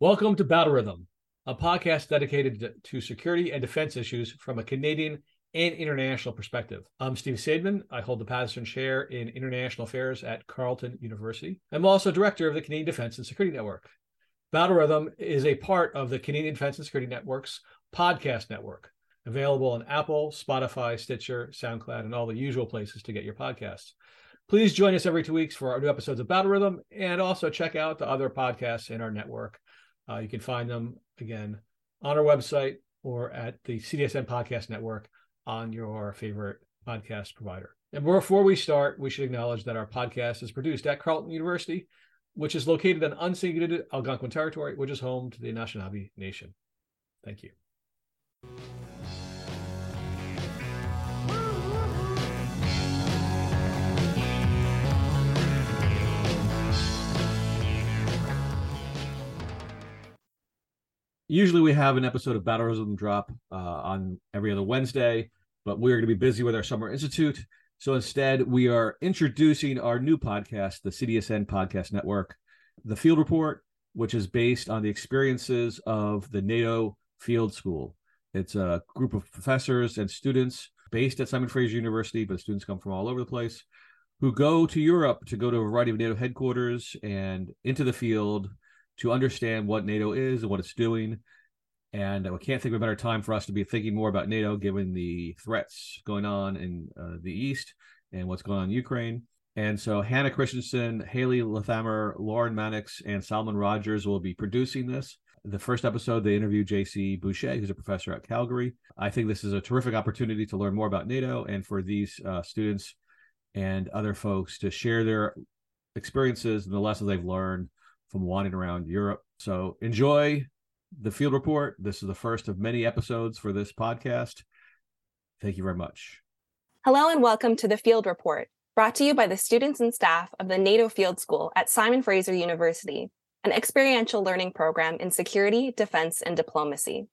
Welcome to Battle Rhythm, a podcast dedicated to security and defense issues from a Canadian and international perspective. I'm Steve Saideman. I hold the Paterson Chair in International Affairs at Carleton University. I'm also director of the Canadian Defense and Security Network. Battle Rhythm is a part of the Canadian Defense and Security Network's podcast network, available on Apple, Spotify, Stitcher, SoundCloud, and all the usual places to get your podcasts. Please join us every two weeks for our new episodes of Battle Rhythm and also check out the other podcasts in our network uh, you can find them again on our website or at the CDSN Podcast Network on your favorite podcast provider. And before we start, we should acknowledge that our podcast is produced at Carleton University, which is located on unceded Algonquin territory, which is home to the Anishinaabe Nation. Thank you. Usually we have an episode of Battle Rhythm drop uh, on every other Wednesday, but we're going to be busy with our Summer Institute. So instead, we are introducing our new podcast, the CDSN Podcast Network, The Field Report, which is based on the experiences of the NATO Field School. It's a group of professors and students based at Simon Fraser University, but students come from all over the place who go to Europe to go to a variety of NATO headquarters and into the field to understand what NATO is and what it's doing. And I can't think of a better time for us to be thinking more about NATO, given the threats going on in uh, the East and what's going on in Ukraine. And so Hannah Christensen, Hailey Lothamer, Lauren Mannix, and Solomon Rogers will be producing this. The first episode, they interview JC Boucher, who's a professor at Calgary. I think this is a terrific opportunity to learn more about NATO and for these uh, students and other folks to share their experiences and the lessons they've learned from wandering around Europe. So enjoy the field report. This is the first of many episodes for this podcast. Thank you very much. Hello and welcome to the Field Report, brought to you by the students and staff of the NATO Field School at Simon Fraser University, an experiential learning program in security, defense, and diplomacy.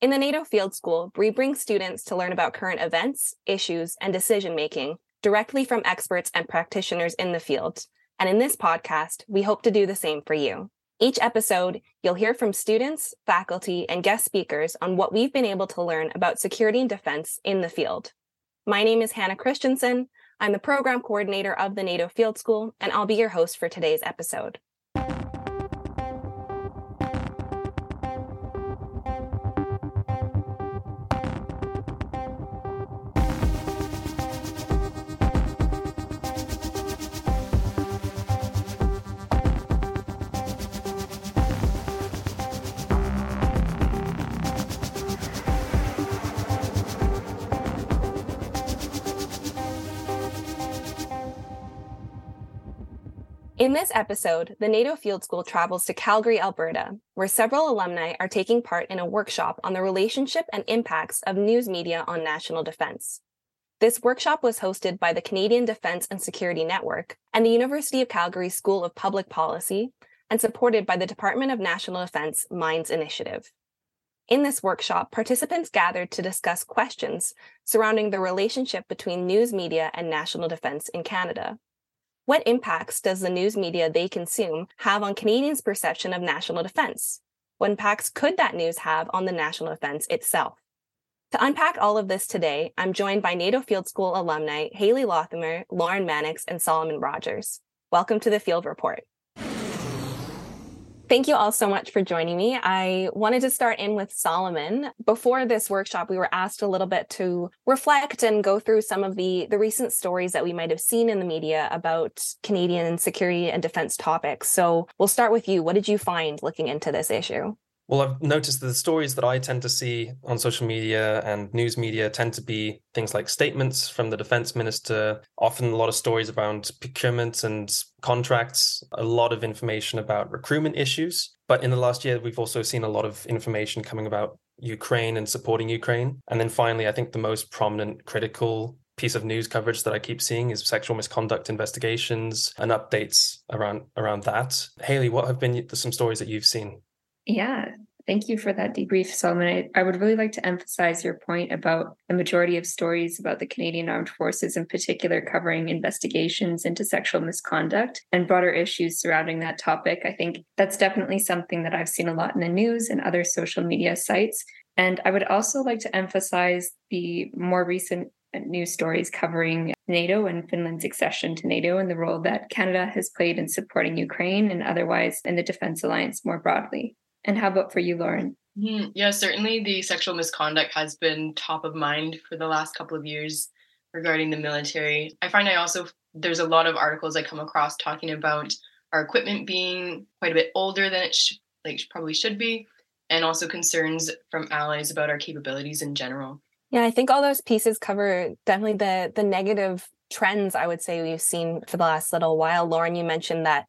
In the NATO Field School, we bring students to learn about current events, issues, and decision making directly from experts and practitioners in the field and in this podcast, we hope to do the same for you. Each episode, you'll hear from students, faculty, and guest speakers on what we've been able to learn about security and defense in the field. My name is Hannah Christensen. I'm the program coordinator of the NATO Field School, and I'll be your host for today's episode. In this episode, the NATO Field School travels to Calgary, Alberta, where several alumni are taking part in a workshop on the relationship and impacts of news media on national defense. This workshop was hosted by the Canadian Defense and Security Network and the University of Calgary School of Public Policy and supported by the Department of National Defense Minds Initiative. In this workshop, participants gathered to discuss questions surrounding the relationship between news media and national defense in Canada. What impacts does the news media they consume have on Canadians' perception of national defense? What impacts could that news have on the national defense itself? To unpack all of this today, I'm joined by NATO Field School alumni Hailey Lothamer, Lauren Mannix, and Solomon Rogers. Welcome to the Field Report. Thank you all so much for joining me. I wanted to start in with Solomon. Before this workshop, we were asked a little bit to reflect and go through some of the, the recent stories that we might have seen in the media about Canadian security and defense topics. So we'll start with you. What did you find looking into this issue? Well, I've noticed that the stories that I tend to see on social media and news media tend to be things like statements from the defense minister, often a lot of stories around procurement and contracts, a lot of information about recruitment issues. But in the last year, we've also seen a lot of information coming about Ukraine and supporting Ukraine. And then finally, I think the most prominent critical piece of news coverage that I keep seeing is sexual misconduct investigations and updates around around that. Hailey, what have been some stories that you've seen? Yeah. Thank you for that debrief, Solomon. I, I, would really like to emphasize your point about the majority of stories about the Canadian Armed Forces, in particular, covering investigations into sexual misconduct and broader issues surrounding that topic. I think that's definitely something that I've seen a lot in the news and other social media sites. And I would also like to emphasize the more recent news stories covering NATO and Finland's accession to NATO and the role that Canada has played in supporting Ukraine and otherwise in the Defense Alliance more broadly. And how about for you, Lauren? Mm-hmm. Yeah, certainly the sexual misconduct has been top of mind for the last couple of years regarding the military. I find I also, there's a lot of articles I come across talking about our equipment being quite a bit older than it sh- like probably should be, and also concerns from allies about our capabilities in general. Yeah, I think all those pieces cover definitely the the negative trends I would say we've seen for the last little while. Lauren, you mentioned that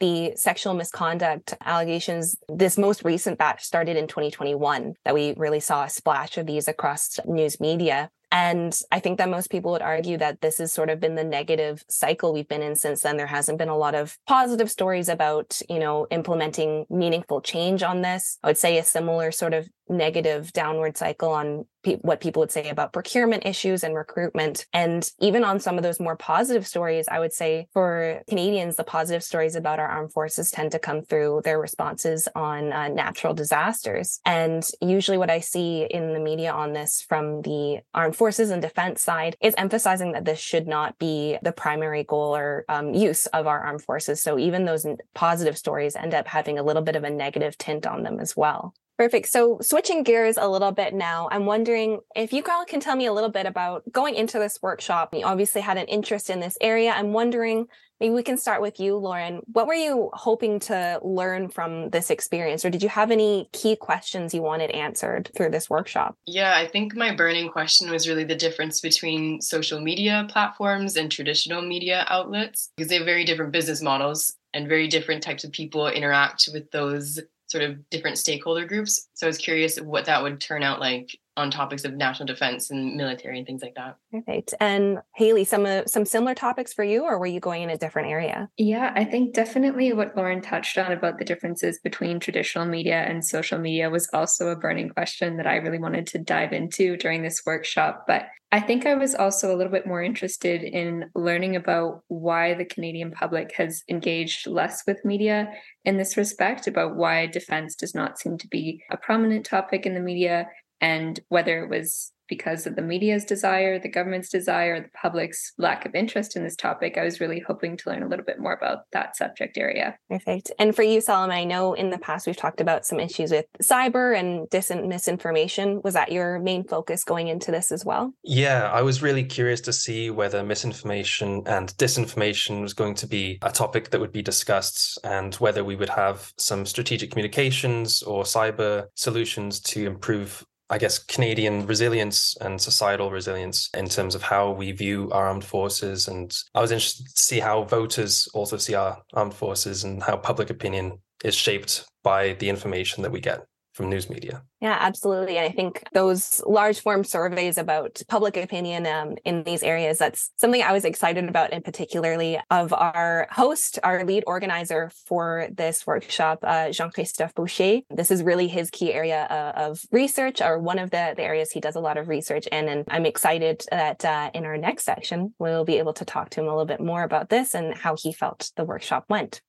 the sexual misconduct allegations, this most recent batch started in 2021, that we really saw a splash of these across news media. And I think that most people would argue that this has sort of been the negative cycle we've been in since then. There hasn't been a lot of positive stories about, you know, implementing meaningful change on this. I would say a similar sort of negative downward cycle on pe- what people would say about procurement issues and recruitment. And even on some of those more positive stories, I would say for Canadians, the positive stories about our armed forces tend to come through their responses on uh, natural disasters. And usually what I see in the media on this from the armed forces and defense side is emphasizing that this should not be the primary goal or um, use of our armed forces. So even those positive stories end up having a little bit of a negative tint on them as well. Perfect. So switching gears a little bit now, I'm wondering if you all can tell me a little bit about going into this workshop. You obviously had an interest in this area. I'm wondering, maybe we can start with you, Lauren. What were you hoping to learn from this experience? Or did you have any key questions you wanted answered through this workshop? Yeah, I think my burning question was really the difference between social media platforms and traditional media outlets because they have very different business models and very different types of people interact with those sort of different stakeholder groups. So I was curious what that would turn out like on topics of national defense and military and things like that. Perfect. And Hailey, some uh, some similar topics for you, or were you going in a different area? Yeah, I think definitely what Lauren touched on about the differences between traditional media and social media was also a burning question that I really wanted to dive into during this workshop. But I think I was also a little bit more interested in learning about why the Canadian public has engaged less with media in this respect, about why defense does not seem to be a prominent topic in the media, and whether it was because of the media's desire, the government's desire, the public's lack of interest in this topic, I was really hoping to learn a little bit more about that subject area. Perfect. And for you, Solomon, I know in the past we've talked about some issues with cyber and dis- misinformation. Was that your main focus going into this as well? Yeah, I was really curious to see whether misinformation and disinformation was going to be a topic that would be discussed and whether we would have some strategic communications or cyber solutions to improve I guess, Canadian resilience and societal resilience in terms of how we view our armed forces. And I was interested to see how voters also see our armed forces and how public opinion is shaped by the information that we get from news media. Yeah, absolutely. And I think those large form surveys about public opinion um, in these areas, that's something I was excited about, and particularly of our host, our lead organizer for this workshop, uh, Jean Christophe Boucher. This is really his key area uh, of research, or one of the, the areas he does a lot of research in. And I'm excited that uh, in our next section, we'll be able to talk to him a little bit more about this and how he felt the workshop went.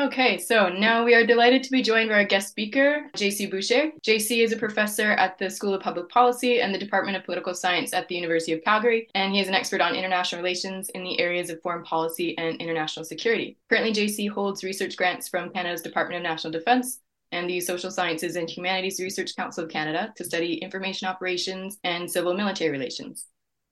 Okay, so now we are delighted to be joined by our guest speaker, JC Boucher. JC is a professor at the School of Public Policy and the Department of Political Science at the University of Calgary, and he is an expert on international relations in the areas of foreign policy and international security. Currently, JC holds research grants from Canada's Department of National Defense and the Social Sciences and Humanities Research Council of Canada to study information operations and civil military relations.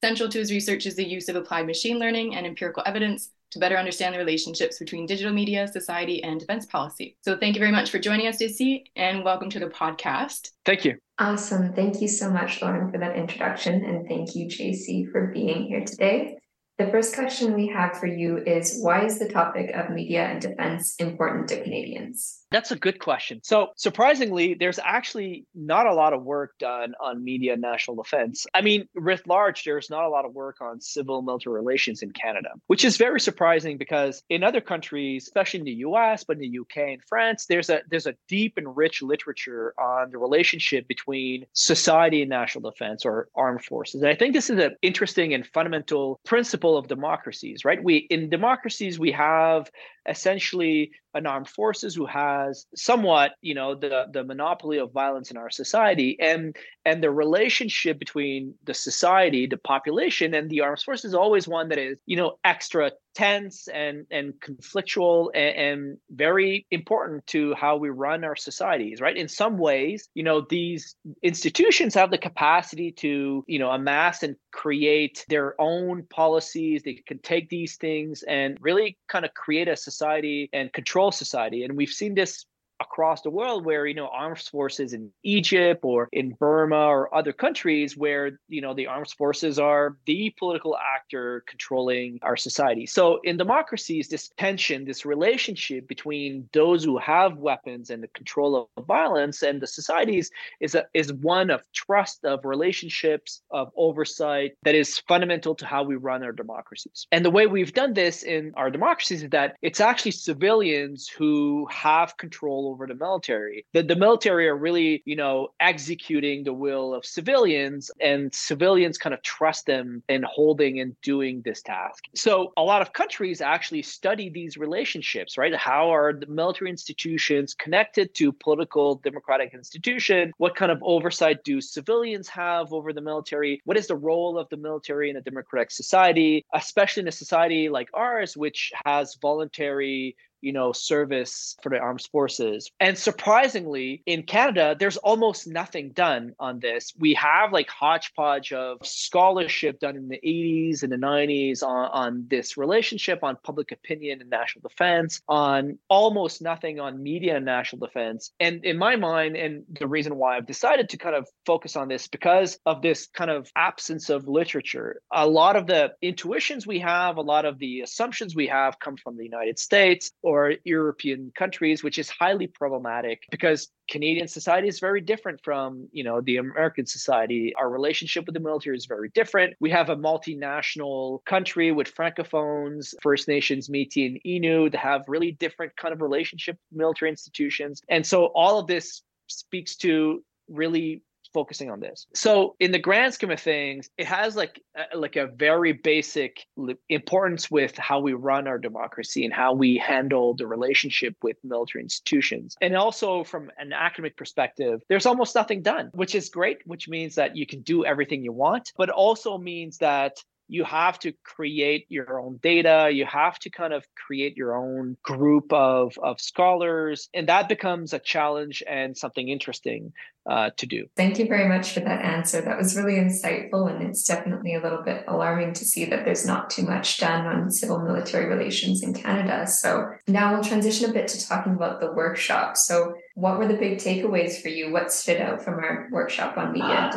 Central to his research is the use of applied machine learning and empirical evidence to better understand the relationships between digital media, society, and defense policy. So thank you very much for joining us, JC, and welcome to the podcast. Thank you. Awesome. Thank you so much, Lauren, for that introduction. And thank you, JC, for being here today. The first question we have for you is Why is the topic of media and defense important to Canadians? That's a good question. So, surprisingly, there's actually not a lot of work done on media and national defense. I mean, writ large, there's not a lot of work on civil military relations in Canada, which is very surprising because in other countries, especially in the US, but in the UK and France, there's a there's a deep and rich literature on the relationship between society and national defense or armed forces. And I think this is an interesting and fundamental principle of democracies, right? We in democracies we have essentially an armed forces who has somewhat you know the the monopoly of violence in our society. And and the relationship between the society the population and the armed forces is always one that is you know extra tense and and conflictual and, and, very important to how we run our societies right? In some ways you know these institutions have the capacity to you know amass and create their own policies. They can take these things and really kind of create a society and control society. And we've seen this across the world where you know armed forces in Egypt or in Burma or other countries where you know the armed forces are the political actor controlling our society. So in democracies this tension this relationship between those who have weapons and the control of violence and the societies is a, is one of trust of relationships of oversight that is fundamental to how we run our democracies. And the way we've done this in our democracies is that it's actually civilians who have control over the military. The, the military are really, you know, executing the will of civilians, and civilians kind of trust them in holding and doing this task. So a lot of countries actually study these relationships, right? How are the military institutions connected to political democratic institution? What kind of oversight do civilians have over the military? What is the role of the military in a democratic society, especially in a society like ours, which has voluntary you know, service for the armed forces. And surprisingly, in Canada, there's almost nothing done on this. We have like hodgepodge of scholarship done in the 80s and the 90s on, on this relationship, on public opinion and national defense, on almost nothing on media and national defense. And in my mind, and the reason why I've decided to kind of focus on this because of this kind of absence of literature. A lot of the intuitions we have, a lot of the assumptions we have come from the United States or European countries, which is highly problematic because Canadian society is very different from, you know, the American society. Our relationship with the military is very different. We have a multinational country with francophones, First Nations, Métis, and Innu that have really different kind of relationship military institutions. And so all of this speaks to really focusing on this. So in the grand scheme of things, it has like a, like a very basic importance with how we run our democracy and how we handle the relationship with military institutions. And also from an academic perspective, there's almost nothing done, which is great, which means that you can do everything you want, but also means that you have to create your own data you have to kind of create your own group of, of scholars and that becomes a challenge and something interesting uh, to do. Thank you very much for that answer. That was really insightful and it's definitely a little bit alarming to see that there's not too much done on civil military relations in canada. So now we'll transition a bit to talking about the workshop. So what were the big takeaways for you? What stood out from our workshop on media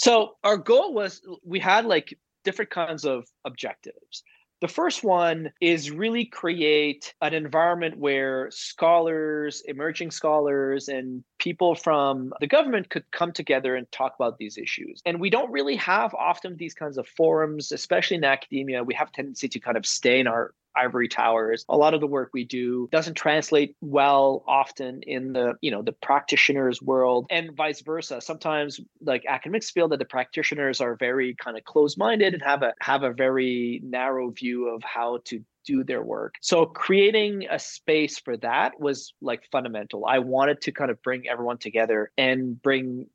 so our goal was we had like different kinds of objectives. The first one is really create an environment where scholars, emerging scholars, and people from the government could come together and talk about these issues. And we don't really have often these kinds of forums, especially in academia. We have tendency to kind of stay in our ivory towers a lot of the work we do doesn't translate well often in the you know the practitioners world and vice versa sometimes like academics feel that the practitioners are very kind of closed-minded and have a have a very narrow view of how to do their work. So creating a space for that was like fundamental. I wanted to kind of bring everyone together and bring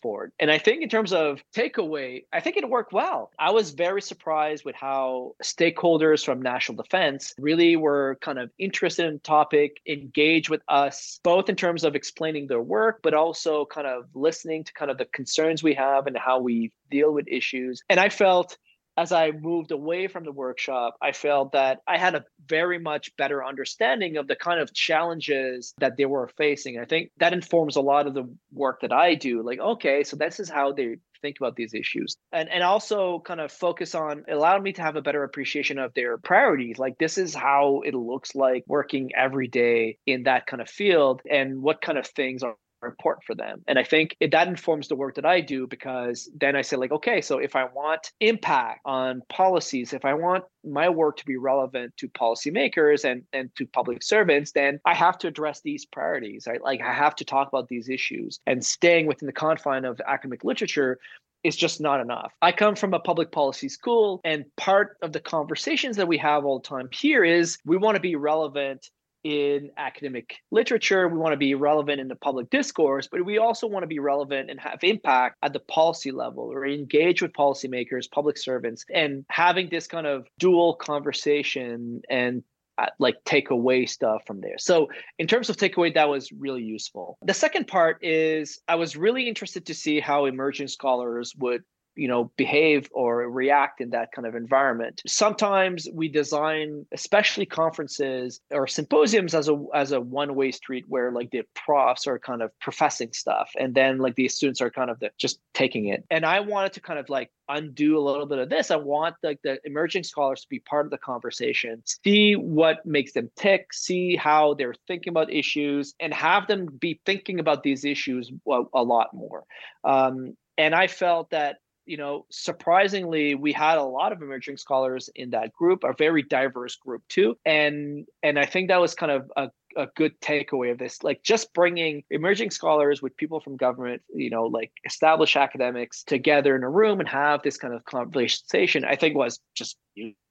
forward. And I think in terms of takeaway, I think it worked well. I was very surprised with how stakeholders from national defense really were kind of interested in the topic, engaged with us, both in terms of explaining their work, but also kind of listening to kind of the concerns we have and how we deal with issues. And I felt as I moved away from the workshop, I felt that I had a very much better understanding of the kind of challenges that they were facing. I think that informs a lot of the work that I do. Like, okay, so this is how they think about these issues and and also kind of focus on allowed me to have a better appreciation of their priorities like this is how it looks like working every day in that kind of field and what kind of things are important for them. And I think it, that informs the work that I do because then I say, like, okay, so if I want impact on policies, if I want my work to be relevant to policymakers and, and to public servants, then I have to address these priorities. Right? Like I have to talk about these issues and staying within the confine of academic literature is just not enough. I come from a public policy school, and part of the conversations that we have all the time here is we want to be relevant in academic literature. We want to be relevant in the public discourse, but we also want to be relevant and have impact at the policy level or engage with policymakers, public servants, and having this kind of dual conversation and uh, like take away stuff from there. So in terms of takeaway, that was really useful. The second part is I was really interested to see how emerging scholars would you know behave or react in that kind of environment. Sometimes we design especially conferences or symposiums as a as a one way street where like the profs are kind of professing stuff and then like the students are kind of the, just taking it. And i wanted to kind of like undo a little bit of this. I want like the emerging scholars to be part of the conversation see what makes them tick see how they're thinking about issues and have them be thinking about these issues a, a lot more. Um, and i felt that you know, surprisingly, we had a lot of emerging scholars in that group, a very diverse group too, and and I think that was kind of a a good takeaway of this like just bringing emerging scholars with people from government you know like established academics together in a room and have this kind of conversation i think was just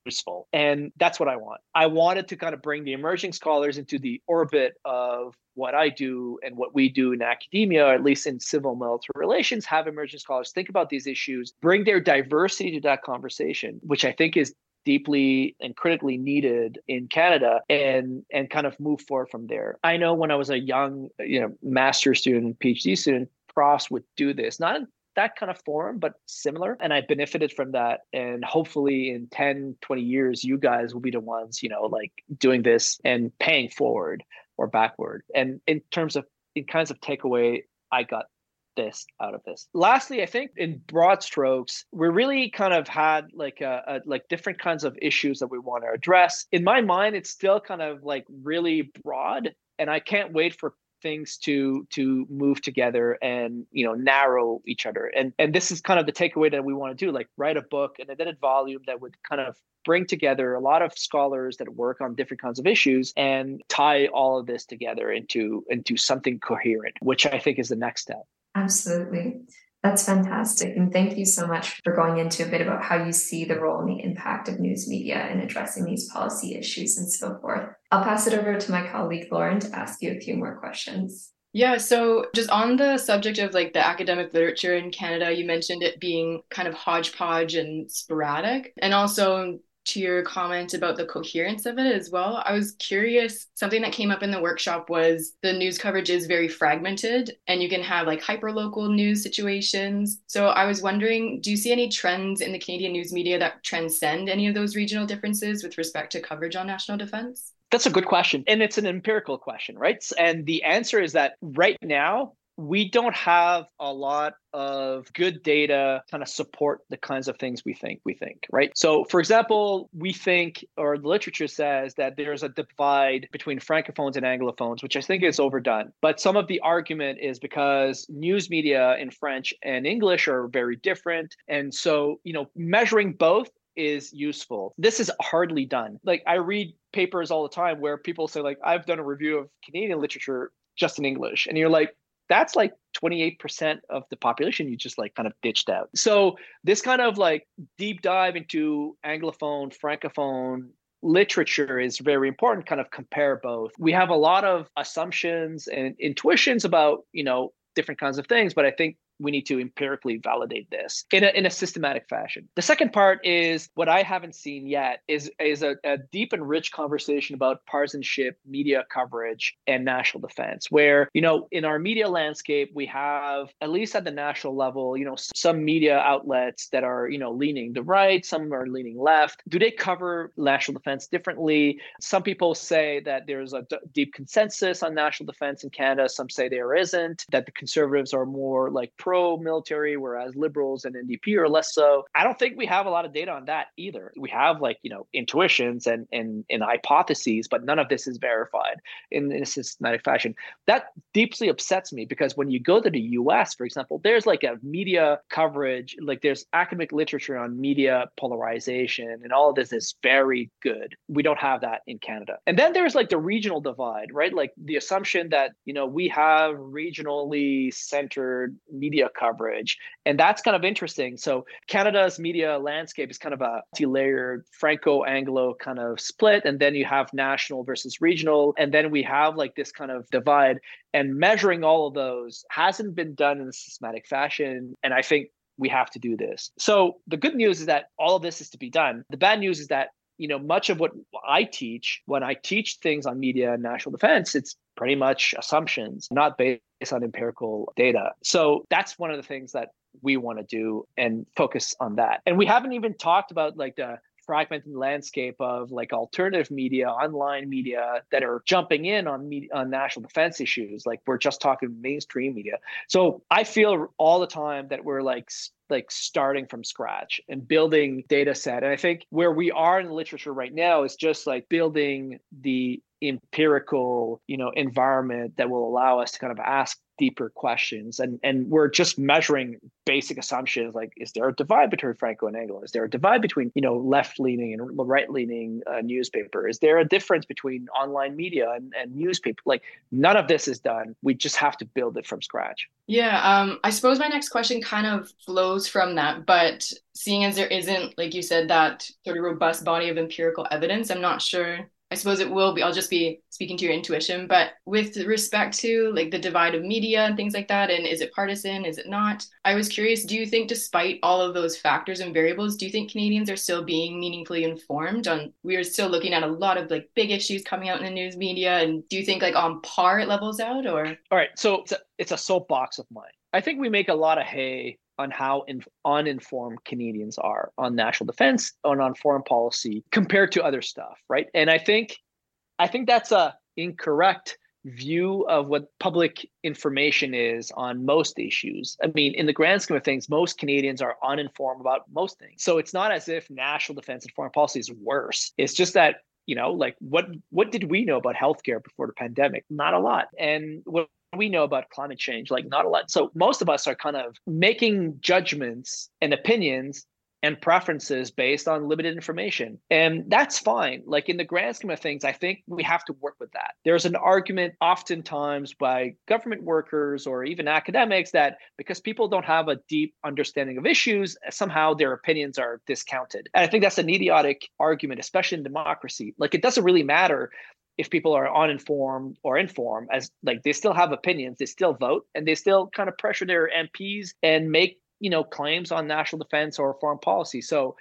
useful and that's what i want i wanted to kind of bring the emerging scholars into the orbit of what I do and what we do in academia, or at least in civil military relations, have emerging scholars think about these issues, bring their diversity to that conversation, which I think is deeply and critically needed in Canada and and kind of move forward from there. I know when I was a young, you know, master student, PhD student, profs would do this, not that kind of form, but similar. And I benefited from that. And hopefully in 10, 20 years, you guys will be the ones, you know, like doing this and paying forward or backward. And in terms of in kinds of takeaway, I got this out of this. Lastly, I think in broad strokes, we really kind of had like a, a, like different kinds of issues that we want to address. In my mind, it's still kind of like really broad, and I can't wait for things to to move together and you know narrow each other. And and this is kind of the takeaway that we want to do like write a book and an edited volume that would kind of bring together a lot of scholars that work on different kinds of issues and tie all of this together into into something coherent which i think is the next step. Absolutely that's fantastic. And thank you so much for going into a bit about how you see the role and the impact of news media in addressing these policy issues and so forth. I'll pass it over to my colleague Lauren to ask you a few more questions. Yeah, so just on the subject of like the academic literature in Canada, you mentioned it being kind of hodgepodge and sporadic. And also to your comment about the coherence of it as well. I was curious, something that came up in the workshop was the news coverage is very fragmented and you can have like hyper local news situations. So I was wondering, do you see any trends in the Canadian news media that transcend any of those regional differences with respect to coverage on national defense? That's a good question. And it's an empirical question, right? And the answer is that right now, we don't have a lot of good data kind of support the kinds of things we think we think right so for example we think or the literature says that there's a divide between francophones and anglophones which i think is overdone but some of the argument is because news media in french and english are very different and so you know measuring both is useful. This is hardly done. Like I read papers all the time where people say like I've done a review of Canadian literature just in English and you're like that's like 28% of the population you just like kind of ditched out. So this kind of like deep dive into anglophone, francophone literature is very important kind of compare both. We have a lot of assumptions and intuitions about, you know, different kinds of things, but I think we need to empirically validate this in a, in a systematic fashion. The second part is what I haven't seen yet is, is a, a deep and rich conversation about partisanship, media coverage, and national defense, where, you know, in our media landscape, we have, at least at the national level, you know, some media outlets that are, you know, leaning the right, some are leaning left. Do they cover national defense differently? Some people say that there's a d- deep consensus on national defense in Canada. Some say there isn't, that the conservatives are more like pro military, whereas liberals and NDP are less so. I don't think we have a lot of data on that either. We have like, you know, intuitions and and, and hypotheses, but none of this is verified in, in a systematic fashion. That deeply upsets me because when you go to the US, for example, there's like a media coverage, like there's academic literature on media polarization and all of this is very good. We don't have that in Canada. And then there's like the regional divide, right? Like the assumption that, you know, we have regionally centered media coverage. And that's kind of interesting. So Canada's media landscape is kind of a multi-layered Franco-Anglo kind of split. And then you have national versus regional. And then we have like this kind of divide. And measuring all of those hasn't been done in a systematic fashion. And I think we have to do this. So the good news is that all of this is to be done. The bad news is that you know much of what I teach when I teach things on media and national defense, it's pretty much assumptions, not based on empirical data. So that's one of the things that we want to do and focus on that. And we haven't even talked about like the fragmented landscape of like alternative media, online media that are jumping in on media, on national defense issues. Like we're just talking mainstream media. So I feel all the time that we're like like starting from scratch and building data set. And I think where we are in the literature right now is just like building the empirical, you know, environment that will allow us to kind of ask deeper questions and and we're just measuring basic assumptions like is there a divide between franco and anglo is there a divide between you know left leaning and right leaning uh, newspaper? Is there a difference between online media and, and newspaper? Like none of this is done. We just have to build it from scratch. Yeah um i suppose my next question kind of flows from that but seeing as there isn't like you said that sort of robust body of empirical evidence i'm not sure I suppose it will be, I'll just be speaking to your intuition, but with respect to like the divide of media and things like that, and is it partisan, is it not? I was curious, do you think despite all of those factors and variables, do you think Canadians are still being meaningfully informed on, we are still looking at a lot of like big issues coming out in the news media, and do you think like on par it levels out or? All right, so it's a, it's a soapbox of mine. I think we make a lot of hay on how in, uninformed Canadians are on national defense and on foreign policy compared to other stuff, right? And I think I think that's a incorrect view of what public information is on most issues. I mean, in the grand scheme of things, most Canadians are uninformed about most things. So it's not as if national defense and foreign policy is worse. It's just that you know like what what did we know about healthcare before the pandemic not a lot and what we know about climate change? Like, not a lot. So, most of us are kind of making judgments and opinions and preferences based on limited information. And that's fine. Like, in the grand scheme of things, I think we have to work with that. There's an argument oftentimes by government workers or even academics that because people don't have a deep understanding of issues, somehow their opinions are discounted. And I think that's an idiotic argument, especially in democracy. Like, it doesn't really matter if people are uninformed or informed as like they still have opinions they still vote and they still kind of pressure their mps and make you know claims on national defense or foreign policy. So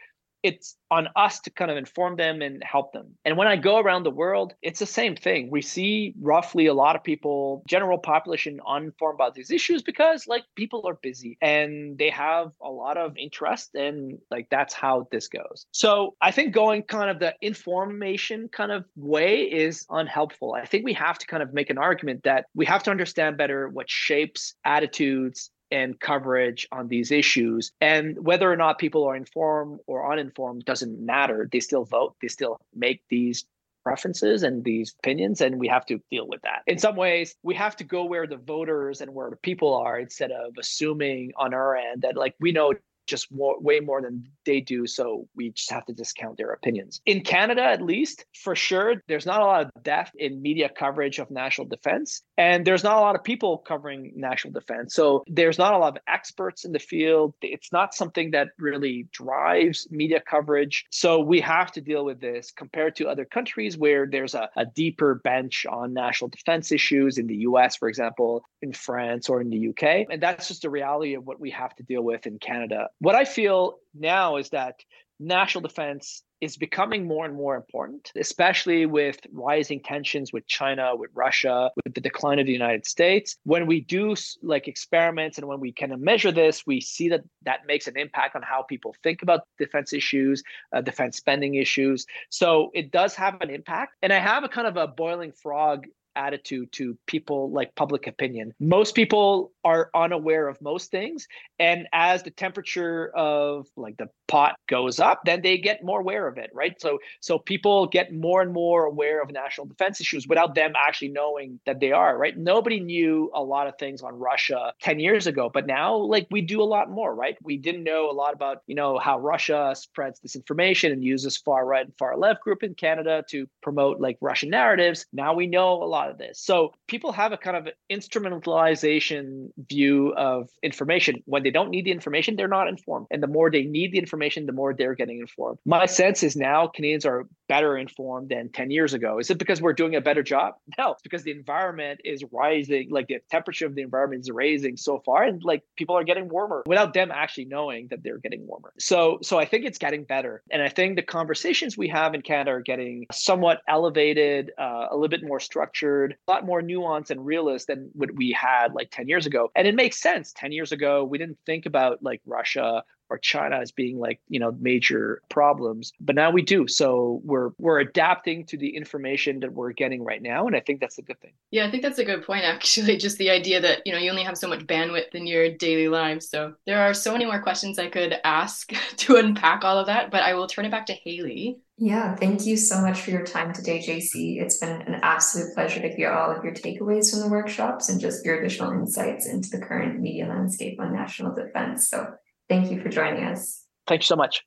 it's on us to kind of inform them and help them. And when I go around the world, it's the same thing. We see roughly a lot of people, general population, uninformed about these issues because like people are busy and they have a lot of interest and like that's how this goes. So I think going kind of the information kind of way is unhelpful. I think we have to kind of make an argument that we have to understand better what shapes attitudes and coverage on these issues. And whether or not people are informed or uninformed doesn't matter. They still vote, they still make these preferences and these opinions and we have to deal with that in some ways we have to go where the voters and where the people are instead of assuming on our end that like we know just more, way more than they do. So we just have to discount their opinions. In Canada, at least, for sure, there's not a lot of depth in media coverage of national defense. And there's not a lot of people covering national defense. So there's not a lot of experts in the field. It's not something that really drives media coverage. So we have to deal with this compared to other countries where there's a, a deeper bench on national defense issues in the US, for example, in France or in the UK. And that's just the reality of what we have to deal with in Canada what I feel now is that national defense is becoming more and more important, especially with rising tensions with China, with Russia, with the decline of the United States. When we do like experiments and when we kind of measure this, we see that that makes an impact on how people think about defense issues, uh, defense spending issues. So it does have an impact. And I have a kind of a boiling frog attitude to people like public opinion. Most people are unaware of most things. And as the temperature of like the pot goes up, then they get more aware of it, right? So so people get more and more aware of national defense issues without them actually knowing that they are, right? Nobody knew a lot of things on Russia 10 years ago, but now like we do a lot more, right? We didn't know a lot about, you know, how Russia spreads disinformation and uses far right and far left group in Canada to promote like Russian narratives. Now we know a lot of this. So people have a kind of instrumentalization view of information. When they don't need the information, they're not informed. And the more they need the information, the more they're getting informed. My sense is now Canadians are better informed than 10 years ago. Is it because we're doing a better job? No, it's because the environment is rising, like the temperature of the environment is raising so far, and like people are getting warmer without them actually knowing that they're getting warmer. So so I think it's getting better. And I think the conversations we have in Canada are getting somewhat elevated, uh, a little bit more structured, a lot more nuanced and realist than what we had like 10 years ago. And it makes sense. 10 years ago, we didn't think about like Russia or China as being like you know major problems but now we do. So we're we're adapting to the information that we're getting right now and I think that's a good thing. Yeah I think that's a good point actually. Just the idea that you know you only have so much bandwidth in your daily lives. So there are so many more questions I could ask to unpack all of that but I will turn it back to Hailey yeah, thank you so much for your time today, JC. It's been an absolute pleasure to hear all of your takeaways from the workshops and just your additional insights into the current media landscape on national defense. So Thank you for joining us. Thank you so much.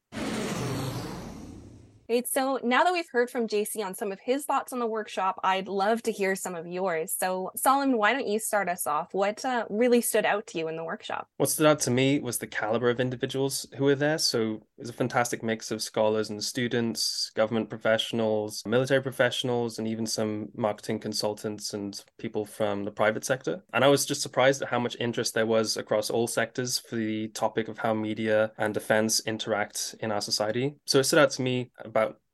So now that we've heard from JC on some of his thoughts on the workshop, I'd love to hear some of yours. So, Solomon, why don't you start us off? What uh, really stood out to you in the workshop? What stood out to me was the caliber of individuals who were there. So, it was a fantastic mix of scholars and students, government professionals, military professionals, and even some marketing consultants and people from the private sector. And I was just surprised at how much interest there was across all sectors for the topic of how media and defense interact in our society. So, it stood out to me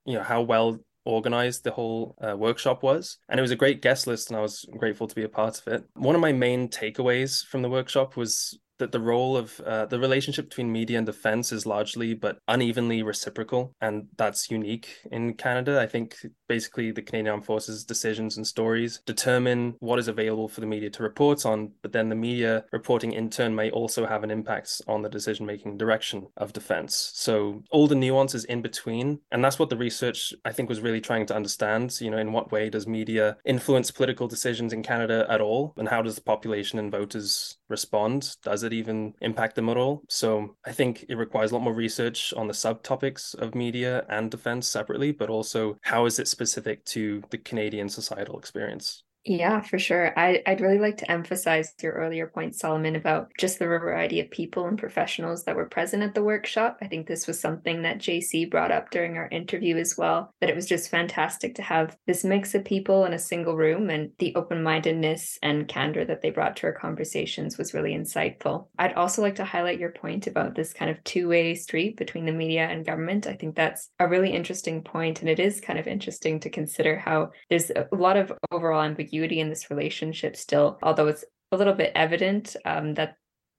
you know how well organized the whole uh, workshop was. And it was a great guest list and i was grateful to be a part of it. One of my main takeaways from the workshop was that the role of uh, the relationship between media and defense is largely but unevenly reciprocal and that's unique in canada. I think basically the canadian armed forces decisions and stories determine what is available for the media to report on but then the media reporting in turn may also have an impact on the decision making direction of defense. So all the nuances in between and that's what the research i think was really trying to understand you know in what way does media influence political decisions in canada at all and how does the population and voters respond does it even impact them at all? So I think it requires a lot more research on the subtopics of media and defense separately, but also how is it specific to the Canadian societal experience? Yeah, for sure. I, I'd really like to emphasize your earlier point, Solomon, about just the variety of people and professionals that were present at the workshop. I think this was something that JC brought up during our interview as well, that it was just fantastic to have this mix of people in a single room and the open mindedness and candor that they brought to our conversations was really insightful. I'd also like to highlight your point about this kind of two way street between the media and government. I think that's a really interesting point, and it is kind of interesting to consider how there's a lot of overall ambiguity ambiguity in this relationship still, although it's a little bit evident um, that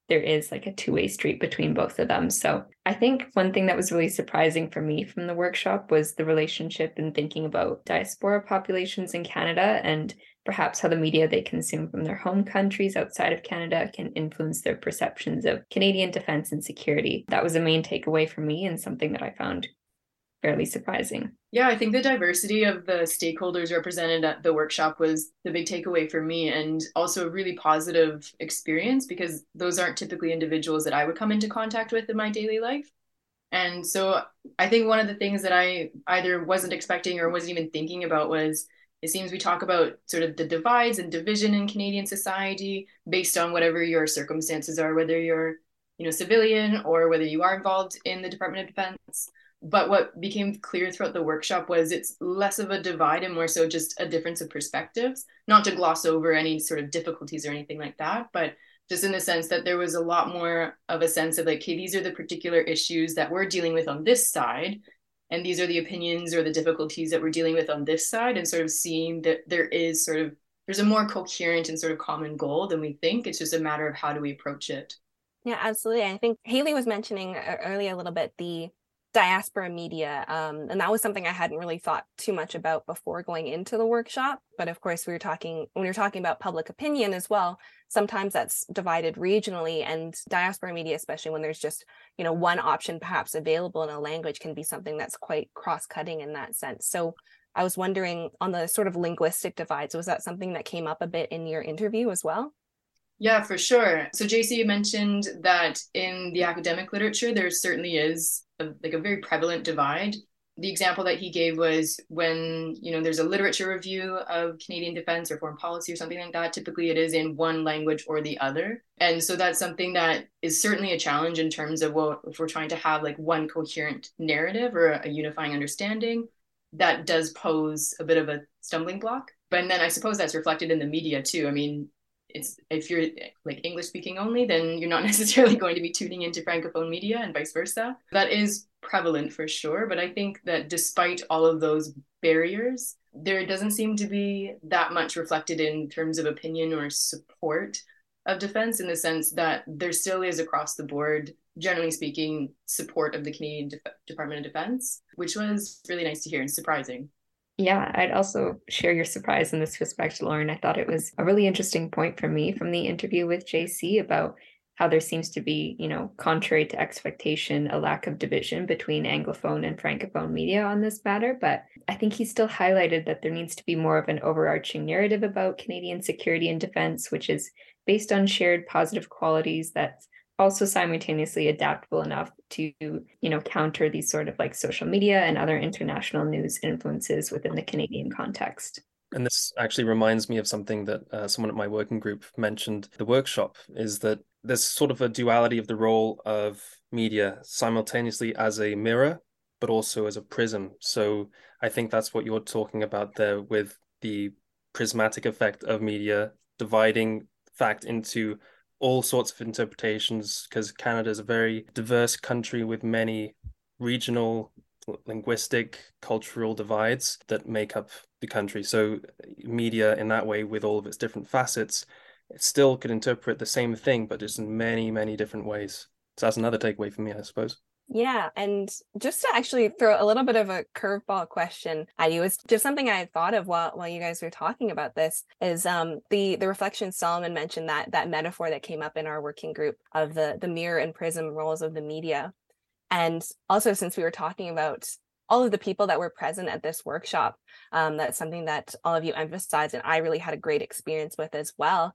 there is like a two-way street between both of them. So I think one thing that was really surprising for me from the workshop was the relationship and thinking about diaspora populations in Canada and perhaps how the media they consume from their home countries outside of Canada can influence their perceptions of Canadian defense and security. That was a main takeaway for me and something that I found fairly surprising. Yeah, I think the diversity of the stakeholders represented at the workshop was the big takeaway for me and also a really positive experience because those aren't typically individuals that I would come into contact with in my daily life. And so I think one of the things that I either wasn't expecting or wasn't even thinking about was it seems we talk about sort of the divides and division in Canadian society based on whatever your circumstances are, whether you're, you know, civilian or whether you are involved in the Department of Defense but what became clear throughout the workshop was it's less of a divide and more so just a difference of perspectives not to gloss over any sort of difficulties or anything like that but just in the sense that there was a lot more of a sense of like okay these are the particular issues that we're dealing with on this side and these are the opinions or the difficulties that we're dealing with on this side and sort of seeing that there is sort of there's a more coherent and sort of common goal than we think. It's just a matter of how do we approach it. Yeah absolutely. I think haley was mentioning earlier a little bit the diaspora media. Um, and that was something I hadn't really thought too much about before going into the workshop. But of course, we were talking when we are talking about public opinion as well. Sometimes that's divided regionally, and diaspora media, especially when there's just you know one option perhaps available in a language, can be something that's quite cross-cutting in that sense. So I was wondering on the sort of linguistic divides, was that something that came up a bit in your interview as well? Yeah, for sure. So JC you mentioned that in the academic literature, there certainly is a, like a very prevalent divide. The example that he gave was when you know there's a literature review of Canadian defense or foreign policy or something like that. Typically, it is in one language or the other, and so that's something that is certainly a challenge in terms of well, if we're trying to have like one coherent narrative or a unifying understanding, that does pose a bit of a stumbling block. But then I suppose that's reflected in the media too. I mean, it's if you're like English speaking only, then you're not necessarily going to be tuning into francophone media and vice versa. That is prevalent for sure, but I think that despite all of those barriers, there doesn't seem to be that much reflected in terms of opinion or support of defense in the sense that there still is across the board generally speaking support of the Canadian De- Department of Defense, which was really nice to hear and surprising. Yeah, I'd also share your surprise in this respect, Lauren. I thought it was a really interesting point for me from the interview with JC about how there seems to be, you know, contrary to expectation, a lack of division between Anglophone and Francophone media on this matter. But I think he still highlighted that there needs to be more of an overarching narrative about Canadian security and defense, which is based on shared positive qualities that's also simultaneously adaptable enough to you know counter these sort of like social media and other international news influences within the canadian context. And this actually reminds me of something that uh, someone at my working group mentioned the workshop is that there's sort of a duality of the role of media simultaneously as a mirror but also as a prism. So i think that's what you're talking about there with the prismatic effect of media dividing fact into all sorts of interpretations because Canada is a very diverse country with many regional, linguistic, cultural divides that make up the country. So, media in that way, with all of its different facets, it still could interpret the same thing, but just in many, many different ways. So, that's another takeaway for me, I suppose. Yeah, and just to actually throw a little bit of a curveball question at you, it's just something I thought of while while you guys were talking about this. Is um the the reflection Solomon mentioned that that metaphor that came up in our working group of the the mirror and prism roles of the media, and also since we were talking about all of the people that were present at this workshop, um, that's something that all of you emphasized, and I really had a great experience with as well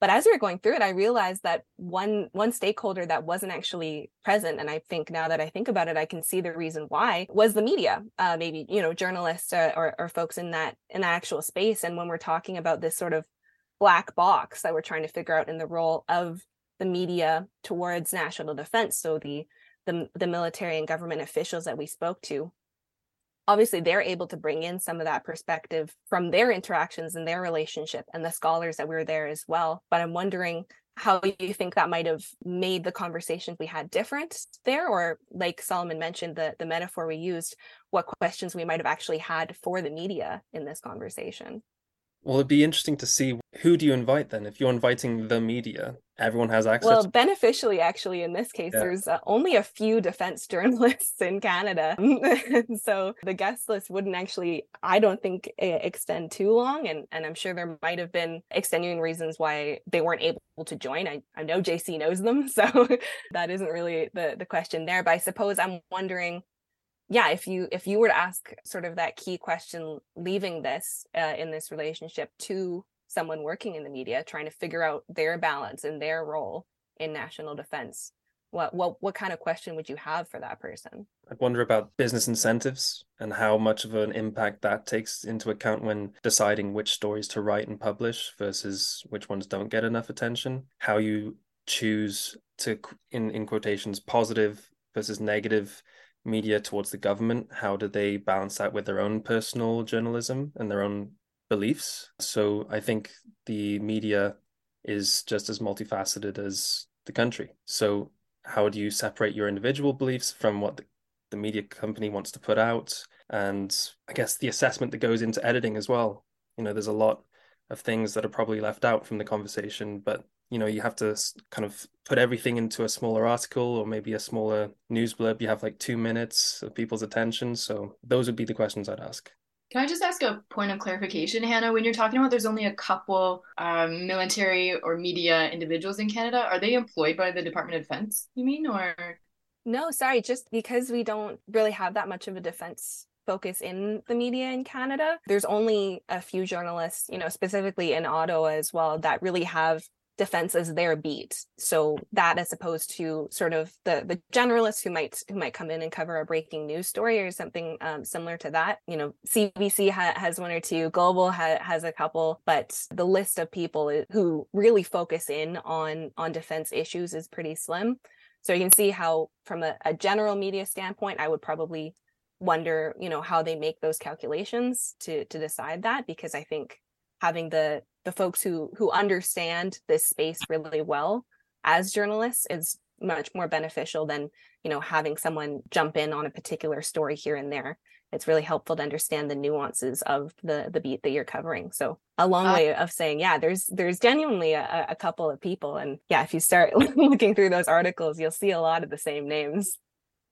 but as we were going through it i realized that one one stakeholder that wasn't actually present and i think now that i think about it i can see the reason why was the media. Uh, maybe you know journalists uh, or, or folks in that in that actual space. And when we're talking about this sort of black box that we're trying to figure out in the role of the media towards national defense so the the, the military and government officials that we spoke to obviously they're able to bring in some of that perspective from their interactions and their relationship and the scholars that were there as well. But i'm wondering how you think that might have made the conversations we had different there or like solomon mentioned the the metaphor we used what questions we might have actually had for the media in this conversation well, it'd be interesting to see who do you invite then? If you're inviting the media, everyone has access. Well, beneficially, actually, in this case, yeah. there's uh, only a few defense journalists in Canada, so the guest list wouldn't actually, I don't think, extend too long. And and I'm sure there might have been extenuating reasons why they weren't able to join. I I know JC knows them, so that isn't really the the question there. But I suppose I'm wondering yeah if you if you were to ask sort of that key question leaving this uh, in this relationship to someone working in the media trying to figure out their balance and their role in national defense what what what kind of question would you have for that person? I'd wonder about business incentives and how much of an impact that takes into account when deciding which stories to write and publish versus which ones don't get enough attention. How you choose to in in quotations positive versus negative media towards the government how do they balance that with their own personal journalism and their own beliefs? So i think the media is just as multifaceted as the country. So how do you separate your individual beliefs from what the, media company wants to put out? And i guess the assessment that goes into editing as well. You know there's a lot of things that are probably left out from the conversation but you know you have to kind of put everything into a smaller article or maybe a smaller news blurb you have like two minutes of people's attention so those would be the questions i'd ask can I just ask a point of clarification, Hannah? When you're talking about there's only a couple um, military or media individuals in Canada, are they employed by the Department of Defense, you mean? Or no, sorry, just because we don't really have that much of a defense focus in the media in Canada. There's only a few journalists, you know, specifically in Ottawa as well, that really have defense is their beat. So that as opposed to sort of the the generalists who might who might come in and cover a breaking news story or something um, similar to that. You know cbc ha- has one or two global ha- has a couple but the list of people who really focus in on on defense issues is pretty slim. So you can see how from a, a general media standpoint i would probably wonder you know how they make those calculations to to decide that because i think having the the folks who who understand this space really well as journalists is much more beneficial than you know having someone jump in on a particular story here and there. It's really helpful to understand the nuances of the the beat that you're covering. So a long uh, way of saying yeah there's there's genuinely a, a couple of people. And yeah if you start looking through those articles you'll see a lot of the same names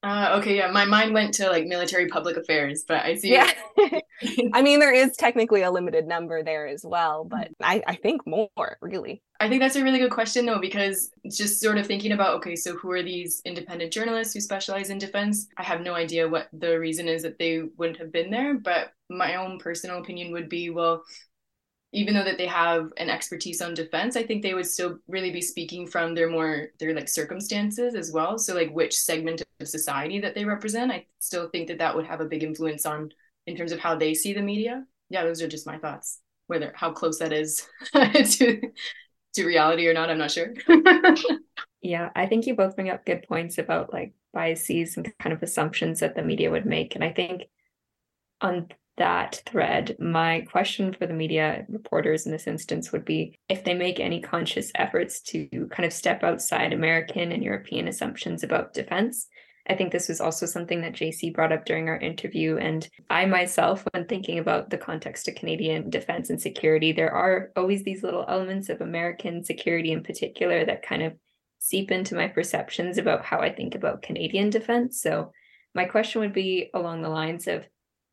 uh, okay, yeah, my mind went to like military public affairs, but I see. Yeah, I mean there is technically a limited number there as well, but I, I think more really. I think that's a really good question though, because just sort of thinking about okay, so who are these independent journalists who specialize in defense? I have no idea what the reason is that they wouldn't have been there, but my own personal opinion would be well, even though that they have an expertise on defense i think they would still really be speaking from their more their like circumstances as well. So like which segment of society that they represent i still think that that would have a big influence on in terms of how they see the media. Yeah those are just my thoughts. Whether how close that is to to reality or not i'm not sure. Yeah i think you both bring up good points about like biases and kind of assumptions that the media would make. And i think on that thread, my question for the media reporters in this instance would be if they make any conscious efforts to kind of step outside American and European assumptions about defense. I think this was also something that JC brought up during our interview. And I myself, when thinking about the context of Canadian defense and security, there are always these little elements of American security in particular that kind of seep into my perceptions about how I think about Canadian defense. So my question would be along the lines of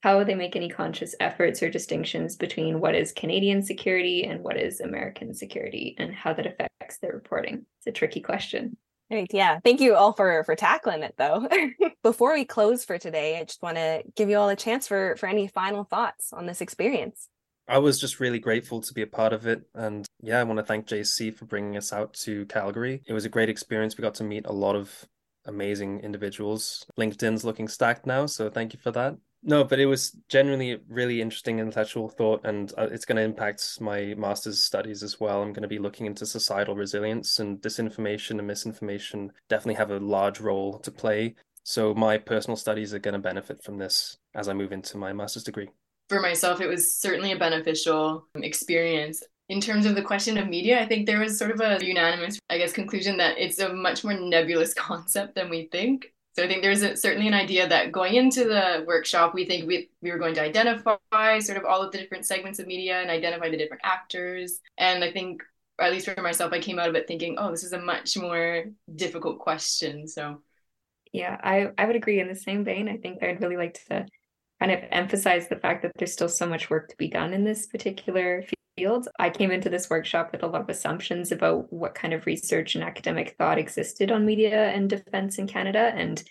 how would they make any conscious efforts or distinctions between what is Canadian security and what is American security and how that affects their reporting? It's a tricky question. Right. Yeah. Thank you all for for tackling it though. Before we close for today, I just want to give you all a chance for for any final thoughts on this experience. I was just really grateful to be a part of it. And yeah, I want to thank JC for bringing us out to Calgary. It was a great experience. We got to meet a lot of amazing individuals. LinkedIn's looking stacked now. So thank you for that. No, but it was genuinely really interesting intellectual thought, and uh, it's going to impact my master's studies as well. I'm going to be looking into societal resilience, and disinformation and misinformation definitely have a large role to play. So, my personal studies are going to benefit from this as I move into my master's degree. For myself, it was certainly a beneficial experience. In terms of the question of media, I think there was sort of a unanimous, I guess, conclusion that it's a much more nebulous concept than we think. So I think there's a, certainly an idea that going into the workshop, we think we, we were going to identify sort of all of the different segments of media and identify the different actors. And I think, at least for myself, I came out of it thinking, oh, this is a much more difficult question. So, yeah, I, I would agree in the same vein. I think I'd really like to kind of emphasize the fact that there's still so much work to be done in this particular field. I came into this workshop with a lot of assumptions about what kind of research and academic thought existed on media and defense in Canada. And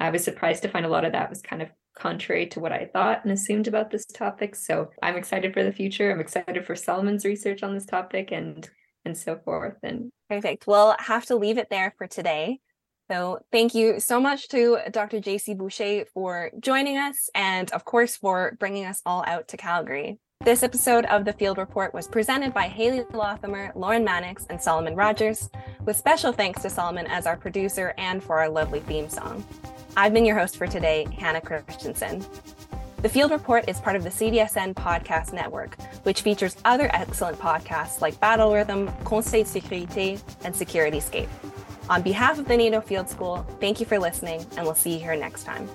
I was surprised to find a lot of that was kind of contrary to what I thought and assumed about this topic. So I'm excited for the future. I'm excited for Solomon's research on this topic and and so forth. And perfect. We'll have to leave it there for today. So thank you so much to Dr. JC Boucher for joining us and of course for bringing us all out to Calgary. This episode of the Field Report was presented by Hailey Lothamer, Lauren Mannix, and Solomon Rogers, with special thanks to Solomon as our producer and for our lovely theme song. I've been your host for today, Hannah Christensen. The Field Report is part of the CDSN Podcast Network, which features other excellent podcasts like Battle Rhythm, Conseil de Sécurité, and Securityscape. On behalf of the NATO Field School, thank you for listening, and we'll see you here next time.